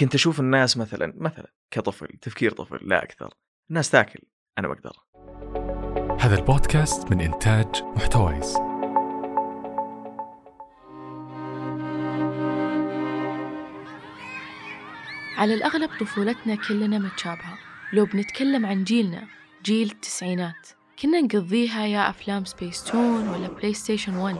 كنت أشوف الناس مثلا مثلا كطفل تفكير طفل لا أكثر. الناس تاكل أنا ما أقدر هذا البودكاست من إنتاج محتويس. على الأغلب طفولتنا كلنا متشابهة. لو بنتكلم عن جيلنا جيل التسعينات. كنا نقضيها يا أفلام سبيس تون ولا PlayStation 1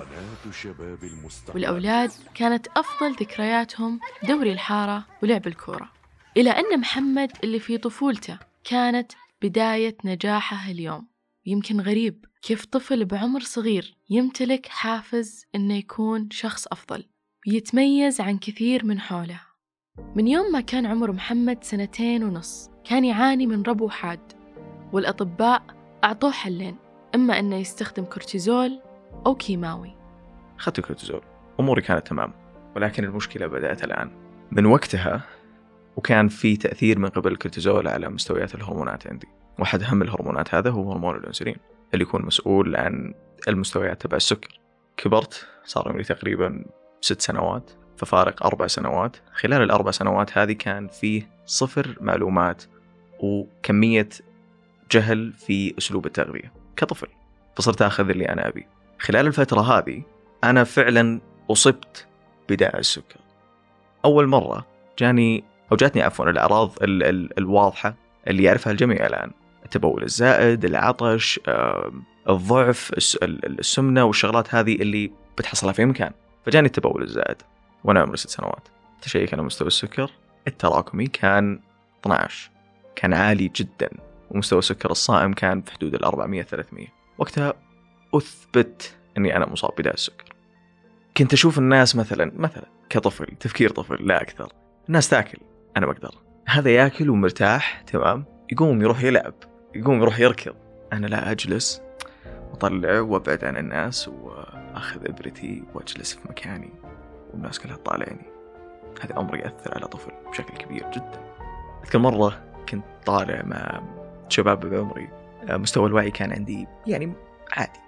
والأولاد كانت أفضل ذكرياتهم دوري الحارة ولعب الكورة. إلى أن محمد اللي في طفولته كانت بداية نجاحه اليوم. يمكن غريب كيف طفل بعمر صغير يمتلك حافز إنه يكون شخص أفضل ويتميز عن كثير من حوله. من يوم ما كان عمر محمد سنتين ونص كان يعاني من ربو حاد والأطباء أعطوه حلين إما أنه يستخدم كورتيزول أو كيماوي. اخذت الكورتيزول أموري كانت تمام ولكن المشكلة بدأت الآن. من وقتها وكان في تأثير من قبل الكورتيزول على مستويات الهرمونات عندي. واحد أهم الهرمونات هذا هو هرمون الإنسولين اللي يكون مسؤول عن المستويات تبع السكر. كبرت صار عمري تقريبا ست سنوات ففارق أربع سنوات. خلال الأربع سنوات هذه كان فيه صفر معلومات وكمية جهل في أسلوب التغذية كطفل. فصرت أخذ اللي أنا أبي. خلال الفترة هذه أنا فعلا أصبت بداء السكر. أول مرة جاني أو جاتني عفوا الأعراض ال- ال- الواضحة اللي يعرفها الجميع الآن. التبول الزائد العطش آم، الضعف الس- ال- السمنة والشغلات هذه اللي بتحصلها في مكان فجاني التبول الزائد وأنا عمري ست سنوات. تشيك على مستوى السكر. التراكمي كان 12 كان عالي جدا. ومستوى السكر الصائم كان في حدود ال 400 300 وقتها أثبت أني أنا مصاب بداء السكر. كنت أشوف الناس مثلا مثلا كطفل تفكير طفل لا أكثر. الناس تاكل أنا ما أقدر هذا ياكل ومرتاح تمام؟ يقوم يروح يلعب يقوم يروح يركض. أنا لا أجلس وأطلع وأبعد عن الناس وأخذ إبرتي وأجلس في مكاني. والناس كلها تطالعني هذا أمر يأثر على طفل بشكل كبير جدا. أذكر مرة كنت طالع مع شباب بعمري آه، مستوى الوعي كان عندي يعني عادي.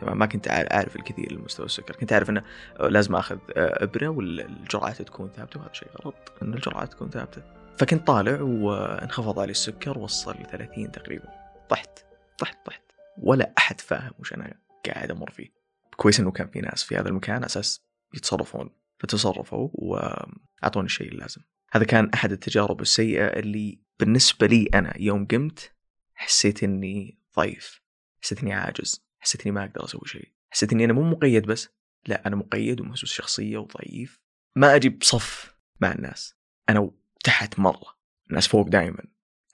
تمام ما كنت عارف الكثير لمستوى السكر. كنت عارف إنه لازم آخذ آه، إبرة والجرعات تكون ثابتة وهذا شيء غلط إن الجرعات تكون ثابتة. فكنت طالع وانخفض علي السكر وصل ل 30 تقريبا. طحت طحت طحت. ولا أحد فاهم وش أنا قاعد أمر فيه. كويس إنه كان في ناس في هذا المكان أساس يتصرفون. فتصرفوا وأعطوني الشيء اللازم هذا كان أحد التجارب السيئة اللي بالنسبة لي أنا يوم قمت حسيت إني ضعيف حسيت إني عاجز حسيت إني ما أقدر أسوي شيء حسيت إني أنا مو مقيد بس لا أنا مقيد ومهزوز شخصية وضعيف. ما أجي بصف مع الناس. أنا تحت مرة الناس فوق دائما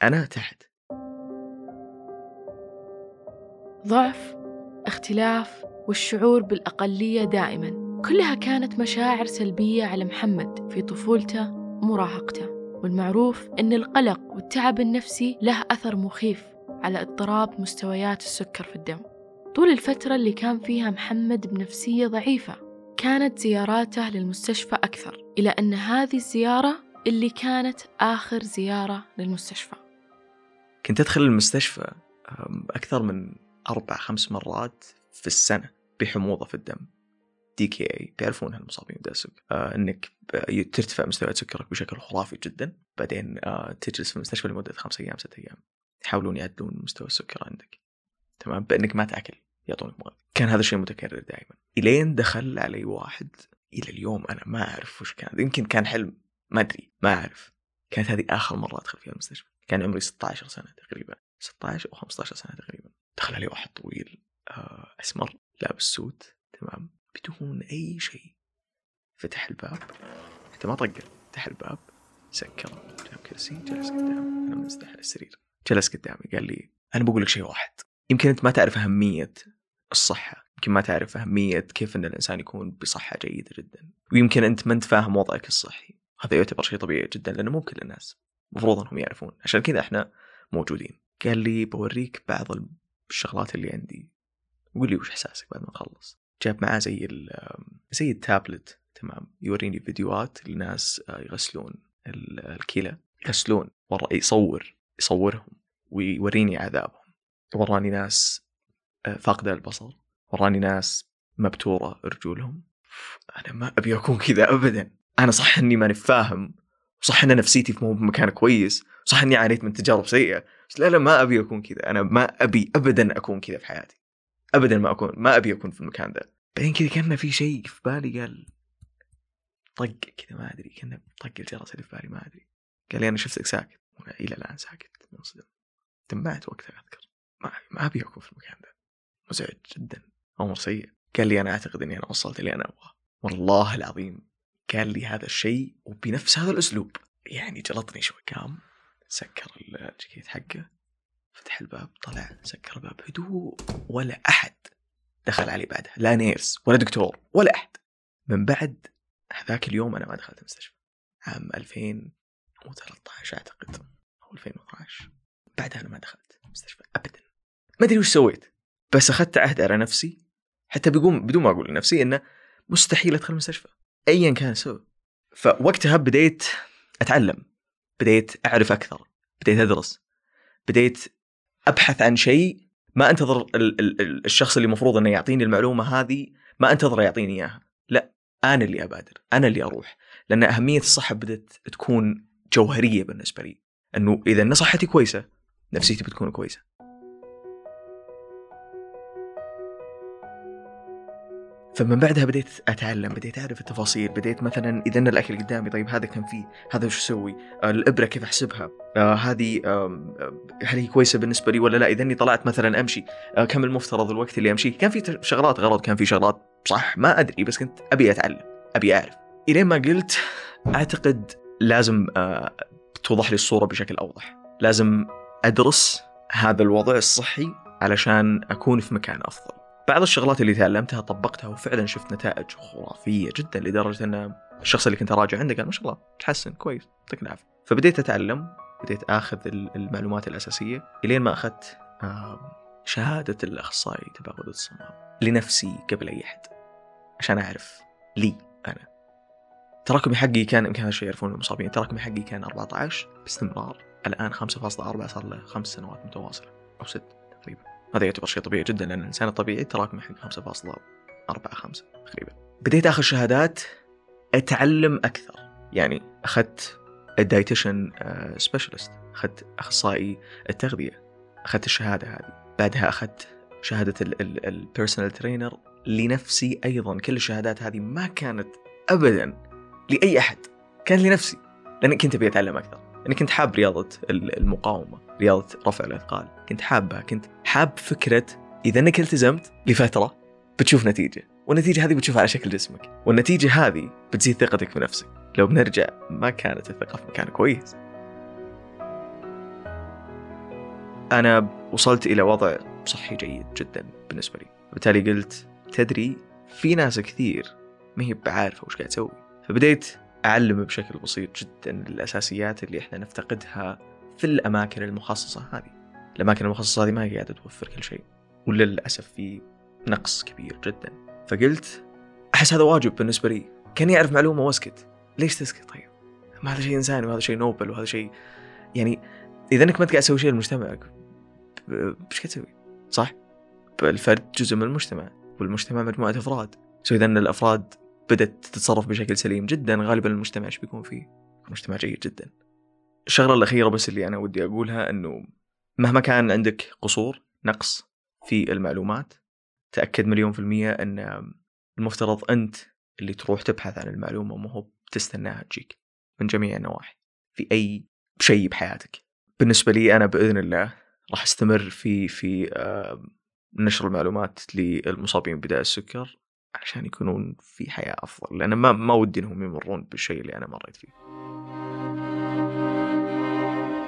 أنا تحت. ضعف اختلاف والشعور بالأقلية دائما كلها كانت مشاعر سلبية على محمد في طفولته ومراهقته. والمعروف أن القلق والتعب النفسي له أثر مخيف. على اضطراب مستويات السكر في الدم. طول الفترة اللي كان فيها محمد بنفسية ضعيفة كانت زياراته للمستشفى أكثر إلى أن هذه الزيارة اللي كانت آخر زيارة للمستشفى. كنت أدخل المستشفى أم، أكثر من أربع خمس مرات في السنة بحموضة في الدم. دي كي اي بيعرفونها المصابين بداء السكر. آه إنك ترتفع مستويات سكرك بشكل خرافي جدا. بعدين آه تجلس في المستشفى لمدة خمس أيام ست أيام. يحاولون يعدلون مستوى السكر عندك. تمام؟ بأنك ما تأكل يعطونك مغذي كان هذا الشيء متكرر دائما. إلين دخل علي واحد إلى اليوم أنا ما أعرف وش كان. يمكن كان حلم ما أدري ما أعرف. كانت هذه آخر مرة أدخل فيها المستشفى. كان عمري 16 سنة تقريبا. 16 أو 15 سنة تقريبا. دخل علي واحد طويل آه، أسمر لابس سوت. تمام؟ بدون أي شيء. فتح الباب. حتى ما طقل فتح الباب. سكر. جاب كرسي جلس قدامي أنا منزل على السرير جلس قدامي قال لي أنا بقول لك شيء واحد يمكن أنت ما تعرف أهمية الصحة يمكن ما تعرف أهمية كيف إن الإنسان يكون بصحة جيدة جدا ويمكن أنت ما أنت فاهم وضعك الصحي. هذا يعتبر شيء طبيعي جدا لأنه مو كل الناس المفروض إنهم يعرفون عشان كذا إحنا موجودين. قال لي بوريك بعض الشغلات اللي عندي. قول لي وش إحساسك بعد ما اخلص جاب معاه زي زي التابلت تمام يوريني فيديوهات لناس آه، يغسلون ال- الكلى يغسلون ورا يصور يصورهم ويوريني عذابهم. وراني ناس آه، فاقدة البصر. وراني ناس مبتورة رجولهم. أنا ما أبي أكون كذا أبدا. أنا صح إني ماني فاهم. صح إن نفسيتي مو بمكان كويس. صح إني عانيت من تجارب سيئة. بس لا لا ما أبي أكون كذا. أنا ما أبي ابدا أكون كذا في حياتي. ابدا ما أكون ما أبي أكون في المكان ذا بعدين كذا كأن في شيء في بالي قال طق كذا ما أدري كأن طق الجرس اللي في بالي ما أدري. قال لي أنا شفتك ساكت. إلى الآن ساكت منصدم دمعت وقتها أذكر. ما ما أبي أكون في المكان ذا مزعج جدا. أمر سيء قال لي أنا أعتقد إني أنا وصلت اللي أنا ابغاه والله العظيم قال لي هذا الشيء وبنفس هذا الأسلوب. يعني جلطني شوي. قام سكر الجاكيت حقه فتح الباب طلع سكر الباب هدوء. ولا أحد دخل علي بعدها. لا nurse ولا دكتور ولا أحد. من بعد هذاك اليوم أنا ما دخلت المستشفى. عام 2013 أعتقد أو 2012 بعدها أنا ما دخلت المستشفى ابدا. ما أدري وش سويت بس أخذت عهد على نفسي حتى بقوم بدون ما أقول لنفسي إنه مستحيل أدخل المستشفى. ايا كان السبب. فوقتها بديت أتعلم بديت أعرف أكثر بديت أدرس بديت أبحث عن شيء ما أنتظر ال- ال- الشخص اللي المفروض إنه يعطيني المعلومة هذه ما انتظره يعطيني إياها. لا أنا اللي أبادر أنا اللي أروح. لأن أهمية الصحة بدأت تكون جوهرية بالنسبة لي. إنه إذا صحتي كويسة نفسيتي بتكون كويسة. فمن بعدها بديت أتعلم بديت أعرف التفاصيل بديت مثلا إذا الأكل قدامي طيب هذا كم فيه هذا وش أسوي؟ الإبرة كيف أحسبها؟ آه هذه آه هل هي كويسة بالنسبة لي ولا لا؟ إذا إني طلعت مثلا أمشي آه كم المفترض الوقت اللي أمشي؟ كان في شغلات غلط كان في شغلات صح ما أدري بس كنت أبي أتعلم أبي أعرف. إلين ما قلت أعتقد لازم آه توضح لي الصورة بشكل أوضح. لازم أدرس هذا الوضع الصحي علشان أكون في مكان أفضل. بعض الشغلات اللي تعلمتها طبقتها وفعلا شفت نتائج خرافية جدا لدرجة أن الشخص اللي كنت أراجع عنده قال ما شاء الله تحسن كويس يعطيك العافية. فبديت أتعلم بديت آخذ ال- المعلومات الأساسية إلين ما أخذت آم، شهادة الأخصائي تباعد الصمام لنفسي قبل أي أحد عشان أعرف لي أنا. تراكمي حقي كان يمكن هذا الشيء يعرفون المصابين. تراكمي حقي كان 14 باستمرار. الآن 5.4 صار له خمس سنوات متواصلة. أو ست تقريبا. هذا يعتبر شيء طبيعي جدا لأن الإنسان الطبيعي التراكمي حقه 5.4 5 تقريبا. بديت اخذ شهادات أتعلم أكثر. يعني أخذت ال dietitian specialist أخذت أخصائي التغذية. أخذت الشهادة هذه. بعدها أخذت شهادة ال personal trainer لنفسي أيضا. كل الشهادات هذه ما كانت ابدا لأي أحد. كانت لنفسي. لأني كنت أبي أتعلم أكثر. لأني كنت حاب رياضة ال- المقاومة رياضة رفع الأثقال. كنت حابها. كنت حاب فكرة إذا أنك التزمت لفترة بتشوف نتيجة. والنتيجة هذه بتشوفها على شكل جسمك. والنتيجة هذه بتزيد ثقتك بنفسك لو بنرجع ما كانت الثقة في مكان كويس. أنا وصلت إلى وضع صحي جيد جدا بالنسبة لي. بالتالي قلت تدري في ناس كثير ما هي بعارفة وش قاعد تسوي. فبديت أعلم بشكل بسيط جدا الأساسيات اللي إحنا نفتقدها في الأماكن المخصصة هذه. الأماكن المخصصة هذه ما هي قاعدة توفر كل شيء وللأسف في نقص كبير جدا. فقلت أحس هذا واجب بالنسبة لي. كاني اعرف معلومة واسكت. ليش تسكت طيب؟ ما هذا شيء إنساني وهذا شيء نوبل وهذا شيء يعني إذا أنك ما قاعد تسوي شيء لمجتمعك إيش قاعد تسوي؟ صح؟ الفرد جزء من المجتمع والمجتمع مجموعة أفراد. سو اذا ان بدأت تتصرف بشكل سليم جدا. غالبا المجتمع إيش بيكون فيه؟ مجتمع جيد جدا. الشغلة الأخيرة بس اللي أنا ودي أقولها إنه مهما كان عندك قصور نقص في المعلومات تأكد مليون في المية إن المفترض أنت اللي تروح تبحث عن المعلومة مو هو بتستناها تجيك من جميع النواحي في أي شيء بحياتك. بالنسبة لي أنا بإذن الله راح أستمر في في آه، نشر المعلومات للمصابين بداء السكر. عشان يكونون في حياة أفضل لأن ما ما ودي إنهم يمرون بالشيء اللي أنا مريت فيه.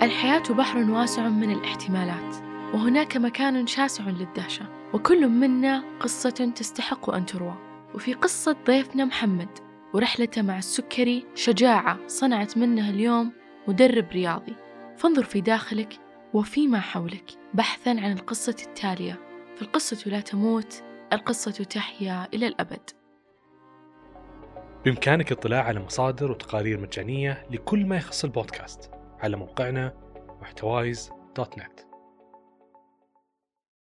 الحياة بحر واسع من الاحتمالات وهناك مكان شاسع للدهشة وكل منا قصة تستحق أن تروى. وفي قصة ضيفنا محمد ورحلته مع السكري شجاعة صنعت منه اليوم مدرب رياضي. فانظر في داخلك وفيما حولك بحثا عن القصة التالية. فالقصة لا تموت القصة تحيا إلى الأبد. بإمكانك الاطلاع على مصادر وتقارير مجانية لكل ما يخص البودكاست على موقعنا محتوايز دوت نت.